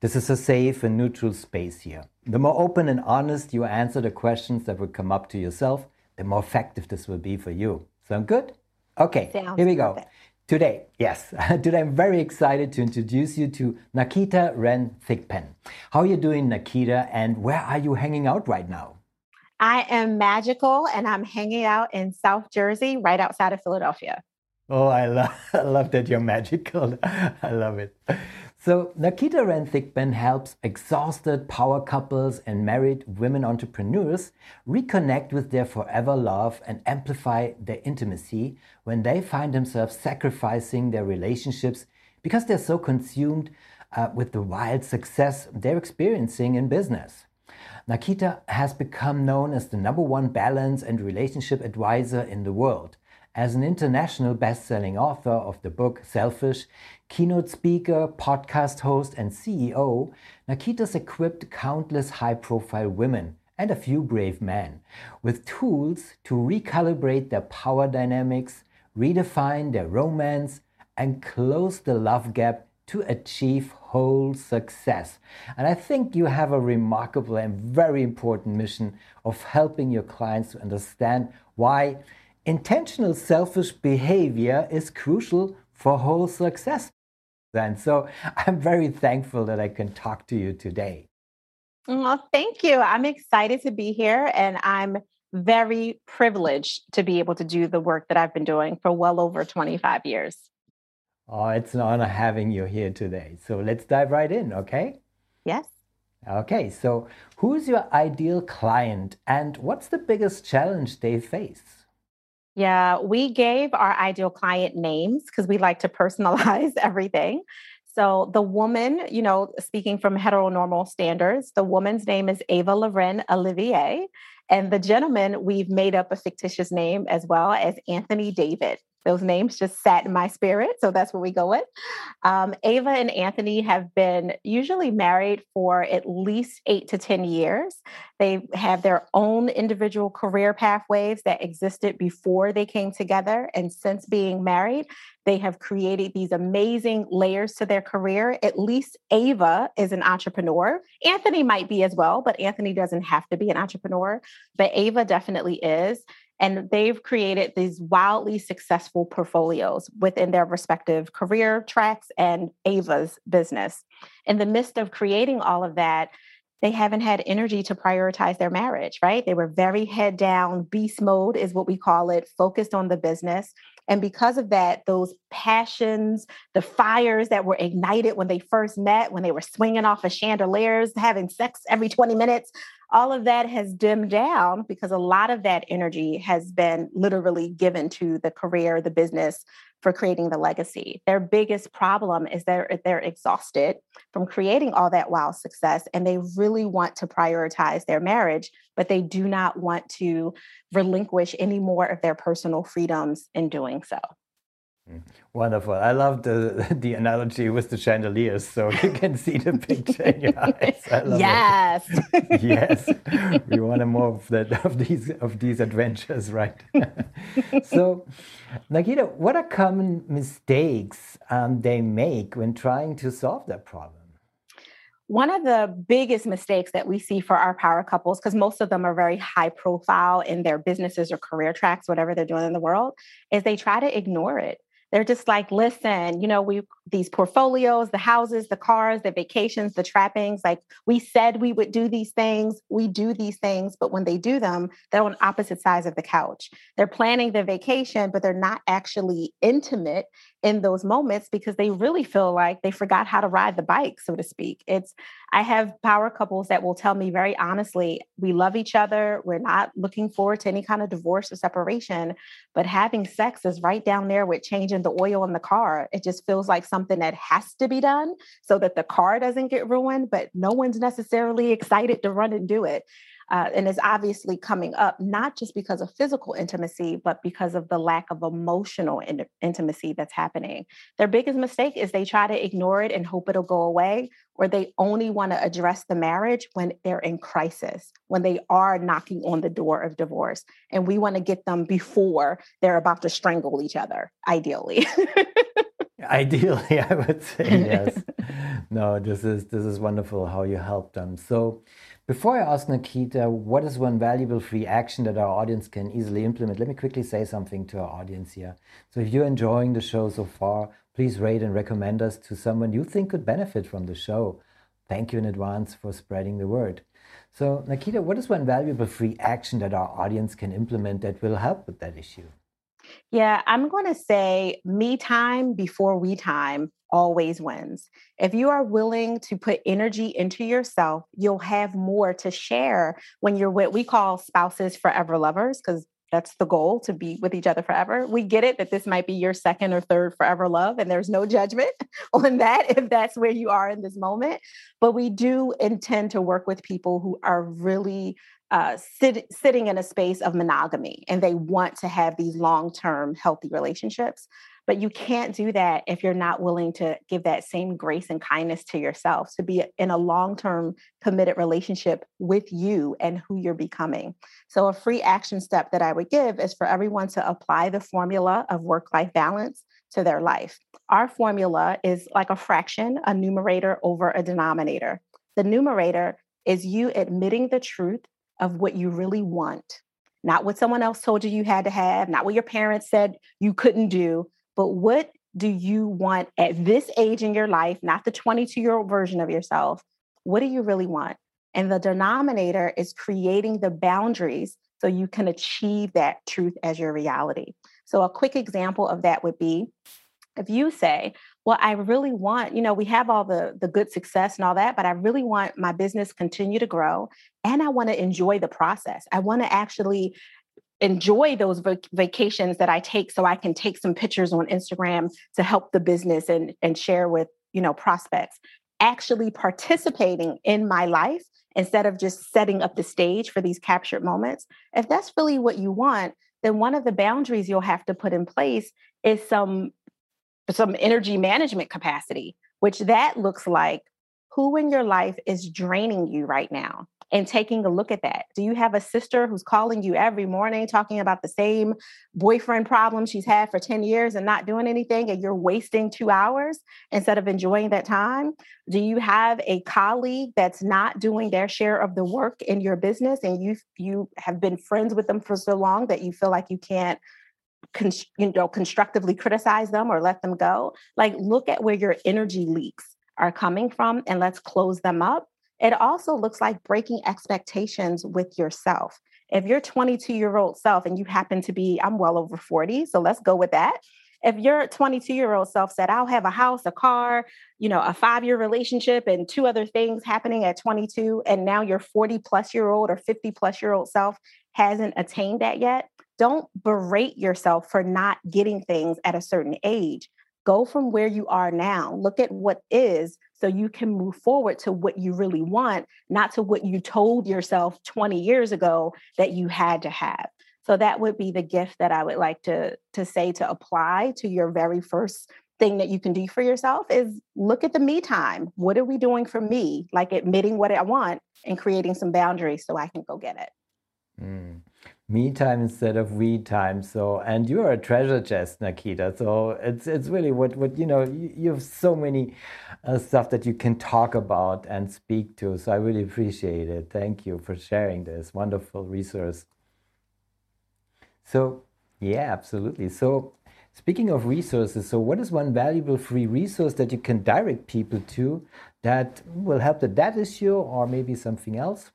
This is a safe and neutral space here. The more open and honest you answer the questions that will come up to yourself, the more effective this will be for you. Sound good? Okay, Sounds here we go. perfect. Today, yes, today I'm very excited to introduce you to Nakita Ren Thigpen. How are you doing, Nakita, and where are you hanging out right now? I am magical and I'm hanging out in South Jersey, right outside of Philadelphia. Oh, I, lo- I love that you're magical. I love it. So, Nikita Ren Thigpen helps exhausted power couples and married women entrepreneurs reconnect with their forever love and amplify their intimacy when they find themselves sacrificing their relationships because they're so consumed uh, with the wild success they're experiencing in business. Nikita has become known as the number one balance and relationship advisor in the world. As an international best-selling author of the book Selfish, keynote speaker, podcast host, and CEO, Nakita's equipped countless high-profile women and a few brave men with tools to recalibrate their power dynamics, redefine their romance, and close the love gap to achieve whole success. And I think you have a remarkable and very important mission of helping your clients to understand why intentional selfish behavior is crucial for whole success. And so I'm very thankful that I can talk to you today. Well, thank you. I'm excited to be here and I'm very privileged to be able to do the work that I've been doing for well over 25 years. Oh, it's an honor having you here today. So let's dive right in, okay? Yes. Okay, so who's your ideal client and what's the biggest challenge they face? Yeah, we gave our ideal client names because we like to personalize everything. So the woman, you know, speaking from heteronormal standards, the woman's name is Ava Loren Olivier. And the gentleman, we've made up a fictitious name as well as Anthony David. Those names just sat in my spirit. So that's what we go with. Um, Ava and Anthony have been usually married for at least eight to 10 years. They have their own individual career pathways that existed before they came together. And since being married, they have created these amazing layers to their career. At least Ava is an entrepreneur. Anthony might be as well, but Anthony doesn't have to be an entrepreneur. But Ava definitely is. And they've created these wildly successful portfolios within their respective career tracks and Ava's business. In the midst of creating all of that, they haven't had energy to prioritize their marriage, right? They were very head down, beast mode is what we call it, focused on the business. And because of that, those passions, the fires that were ignited when they first met, when they were swinging off of chandeliers, having sex every 20 minutes, all of that has dimmed down because a lot of that energy has been literally given to the career, the business for creating the legacy. Their biggest problem is they're they're exhausted from creating all that wild success and they really want to prioritize their marriage, but they do not want to relinquish any more of their personal freedoms in doing so. Wonderful. I love the the analogy with the chandeliers, so you can see the picture in your eyes. I love yes. it. yes. We want more of that of these of these adventures, right? so, Nakita, what are common mistakes um, they make when trying to solve that problem? One of the biggest mistakes that we see for our power couples, because most of them are very high profile in their businesses or career tracks, whatever they're doing in the world, is they try to ignore it they're just like listen you know we these portfolios the houses the cars the vacations the trappings like we said we would do these things we do these things but when they do them they're on opposite sides of the couch. They're planning the vacation but they're not actually intimate in those moments because they really feel like they forgot how to ride the bike, so to speak. It's I have power couples that will tell me very honestly, we love each other. We're not looking forward to any kind of divorce or separation, but having sex is right down there with changing the oil in the car. It just feels like something that has to be done so that the car doesn't get ruined, but no one's necessarily excited to run and do it uh, and is obviously coming up not just because of physical intimacy, but because of the lack of emotional in- intimacy that's happening. Their biggest mistake is they try to ignore it and hope it'll go away, or they only want to address the marriage when they're in crisis, when they are knocking on the door of divorce. And we want to get them before they're about to strangle each other, ideally. Ideally, I would say yes. no, this is this is wonderful how you help them. So, before I ask Nikita, what is one valuable free action that our audience can easily implement? Let me quickly say something to our audience here. So, if you're enjoying the show so far, please rate and recommend us to someone you think could benefit from the show. Thank you in advance for spreading the word. So, Nikita, what is one valuable free action that our audience can implement that will help with that issue? Yeah, I'm going to say me time before we time always wins. If you are willing to put energy into yourself, you'll have more to share when you're with, we call spouses forever lovers because that's the goal to be with each other forever. We get it that this might be your second or third forever love, and there's no judgment on that if that's where you are in this moment. But we do intend to work with people who are really uh, sit, sitting in a space of monogamy and they want to have these long term healthy relationships. But you can't do that if you're not willing to give that same grace and kindness to yourself, to be in a long term committed relationship with you and who you're becoming. So, a free action step that I would give is for everyone to apply the formula of work life balance to their life. Our formula is like a fraction, a numerator over a denominator. The numerator is you admitting the truth of what you really want, not what someone else told you you had to have, not what your parents said you couldn't do, but what do you want at this age in your life, not the 22 year old version of yourself? What do you really want? And the denominator is creating the boundaries so you can achieve that truth as your reality. So, a quick example of that would be if you say, well i really want you know we have all the the good success and all that but i really want my business continue to grow and i want to enjoy the process i want to actually enjoy those vac- vacations that I take so I can take some pictures on Instagram to help the business and and share with, you know, prospects. Actually participating in my life instead of just setting up the stage for these captured moments. If that's really what you want, then one of the boundaries you'll have to put in place is some some energy management capacity, which that looks like who in your life is draining you right now and taking a look at that. Do you have a sister who's calling you every morning talking about the same boyfriend problem she's had for 10 years and not doing anything and you're wasting 2 hours instead of enjoying that time? Do you have a colleague that's not doing their share of the work in your business and you you have been friends with them for so long that you feel like you can't You know constructively criticize them or let them go like look at where your energy leaks are coming from and let's close them up it also looks like breaking expectations with yourself. If you're 22 year old self and you happen to be, I'm well over 40, so let's go with that. If your 22 year old self said, I'll have a house, a car, you know, a five year relationship, and two other things happening at 22, and now your 40 plus year old or 50 plus year old self hasn't attained that yet, don't berate yourself for not getting things at a certain age. Go from where you are now, look at what is, so you can move forward to what you really want, not to what you told yourself 20 years ago that you had to have. So that would be the gift that I would like to to say to apply to your very first thing that you can do for yourself is look at the me time. What are we doing for me? Like admitting what I want and creating some boundaries so I can go get it. Mm me time instead of we time. So, and you are a treasure chest, Nakita. So it's it's really what what you know. You, you have so many uh, stuff that you can talk about and speak to. So I really appreciate it. Thank you for sharing this wonderful resource. So yeah, absolutely. So speaking of resources, so what is one valuable free resource that you can direct people to that will help the that issue or maybe something else?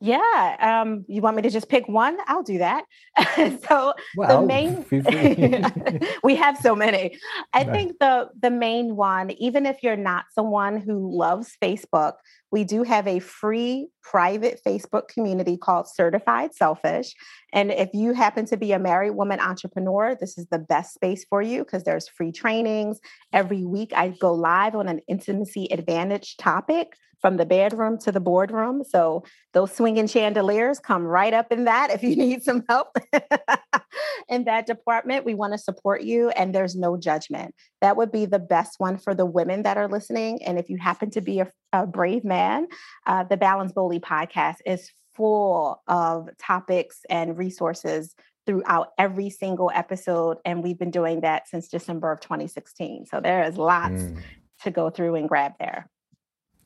Yeah. Um, you want me to just pick one? I'll do that. so well, the main we have so many. I think the the main one, even if you're not someone who loves Facebook, we do have a free private Facebook community called Certified Selfish. And if you happen to be a married woman entrepreneur, this is the best space for you because there's free trainings. Every week I go live on an intimacy advantage topic from the bedroom to the boardroom. So those swinging chandeliers come right up in that if you need some help in that department. We want to support you and there's no judgment. That would be the best one for the women that are listening. And if you happen to be a, a brave man, uh, the Balance Bully podcast is full of topics and resources throughout every single episode. And we've been doing that since December of 2016. So there is lots mm. to go through and grab there.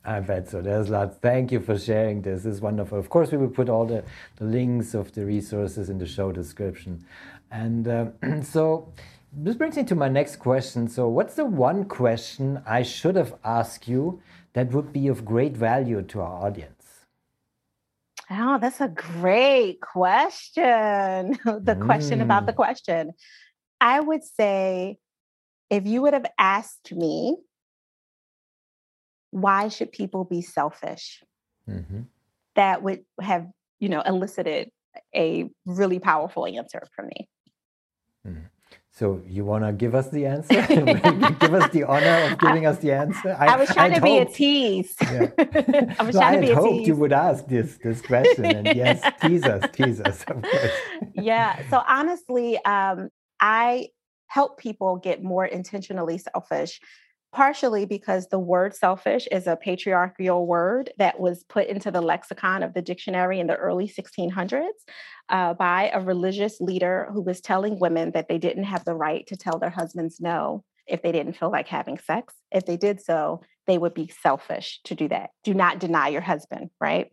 I bet so. There's lots. Thank you for sharing this. This is wonderful. Of course, we will put all the, the links of the resources in the show description. And uh, so this brings me to my next question. So, what's the one question I should have asked you that would be of great value to our audience? Oh, that's a great question. the mm. question about the mm. question. I would say if you would have asked me why should people be selfish? Mm-hmm. That would have, you know, elicited a really powerful answer from me. Mm. So you want to give us the answer? give us the honor of giving us the answer. I, I was trying I'd to hoped, be a tease. Yeah. I was trying I to be a hoped tease. you would ask this this question, and yes, tease us, tease us, of course. yeah. So honestly, um, I help people get more intentionally selfish partially because the word selfish is a patriarchal word that was put into the lexicon of the dictionary in the early 1600s uh, by a religious leader who was telling women that they didn't have the right to tell their husbands no if they didn't feel like having sex. If they did so, they would be selfish to do that. Do not deny your husband, right?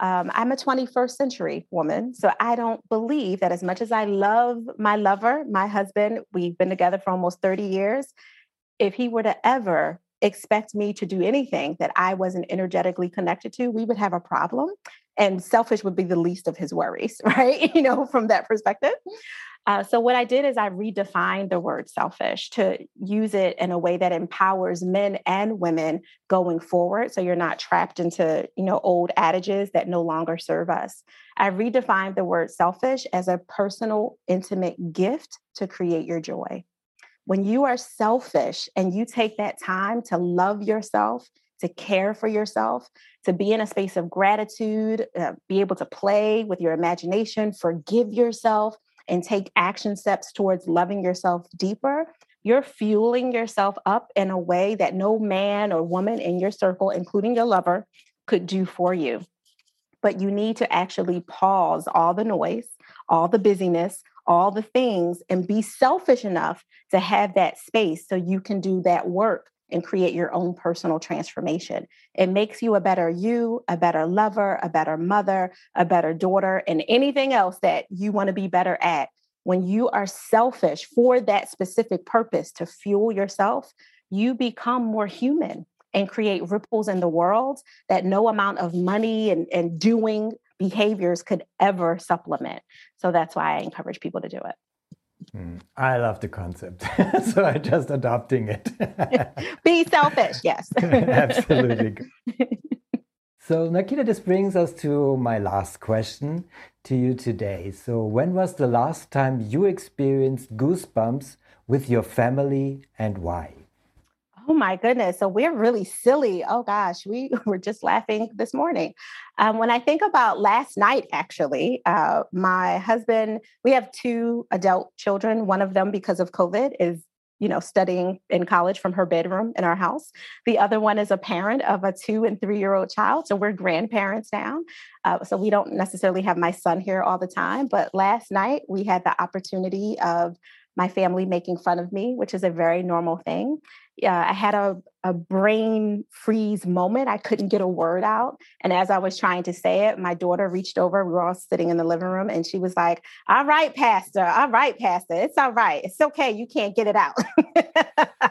Um, I'm a 21st century woman, so I don't believe that as much as I love my lover, my husband, we've been together for almost 30 years, if he were to ever expect me to do anything that I wasn't energetically connected to, we would have a problem. And selfish would be the least of his worries, right? You know, from that perspective. Uh, so what I did is I redefined the word selfish to use it in a way that empowers men and women going forward. So you're not trapped into you know old adages that no longer serve us. I redefined the word selfish as a personal, intimate gift to create your joy when you are selfish and you take that time to love yourself, to care for yourself, to be in a space of gratitude, uh, be able to play with your imagination, forgive yourself, and take action steps towards loving yourself deeper, you're fueling yourself up in a way that no man or woman in your circle, including your lover, could do for you. But you need to actually pause all the noise, all the busyness, all the things and be selfish enough to have that space so you can do that work and create your own personal transformation. It makes you a better you, a better lover, a better mother, a better daughter, and anything else that you want to be better at. When you are selfish for that specific purpose to fuel yourself, you become more human and create ripples in the world that no amount of money and, and doing behaviors could ever supplement. So that's why I encourage people to do it. Mm, I love the concept. so I'm just adopting it. Be selfish, yes. Absolutely. so, Nakita, this brings us to my last question to you today. So, when was the last time you experienced goosebumps with your family and why? Oh my goodness. So we're really silly. Oh gosh, we were just laughing this morning. Um, when I think about last night, actually, uh, my husband, we have two adult children. One of them, because of COVID, is you know studying in college from her bedroom in our house the other one is a parent of a two and three year old child so we're grandparents now uh, so we don't necessarily have my son here all the time but last night we had the opportunity of my family making fun of me, which is a very normal thing. Yeah, I had a, a brain freeze moment. I couldn't get a word out. And as I was trying to say it, my daughter reached over. We were all sitting in the living room and she was like, All right, Pastor. All right, Pastor. It's all right. It's okay. You can't get it out.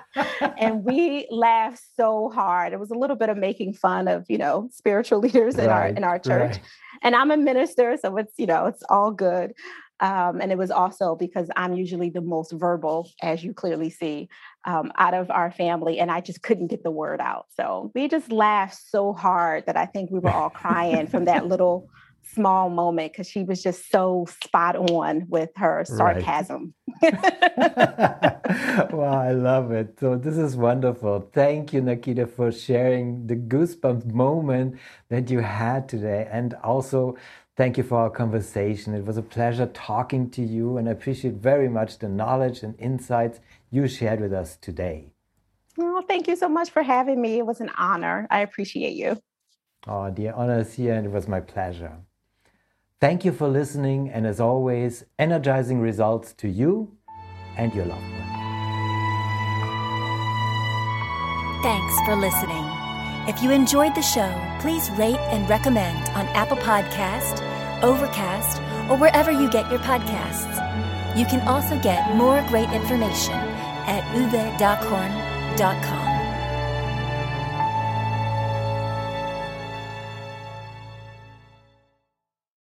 and we laughed so hard. It was a little bit of making fun of, you know, spiritual leaders in right, our in our church. Right. and I'm a minister, so it's, you know, it's all good. Um, and it was also because I'm usually the most verbal, as you clearly see, um, out of our family, and I just couldn't get the word out. So we just laughed so hard that I think we were all crying from that little small moment because she was just so spot on with her sarcasm. Right. wow, I love it. So, this is wonderful. Thank you, Nakita, for sharing the goosebumps moment that you had today. And also, thank you for our conversation. It was a pleasure talking to you, and I appreciate very much the knowledge and insights you shared with us today. Oh, thank you so much for having me. It was an honor. I appreciate you. Oh, the honor is here, and it was my pleasure. Thank you for listening, and as always, energizing results to you and your loved one. Thanks for listening. If you enjoyed the show, please rate and recommend on Apple Podcast, Overcast, or wherever you get your podcasts. You can also get more great information at uwedockhorn.com.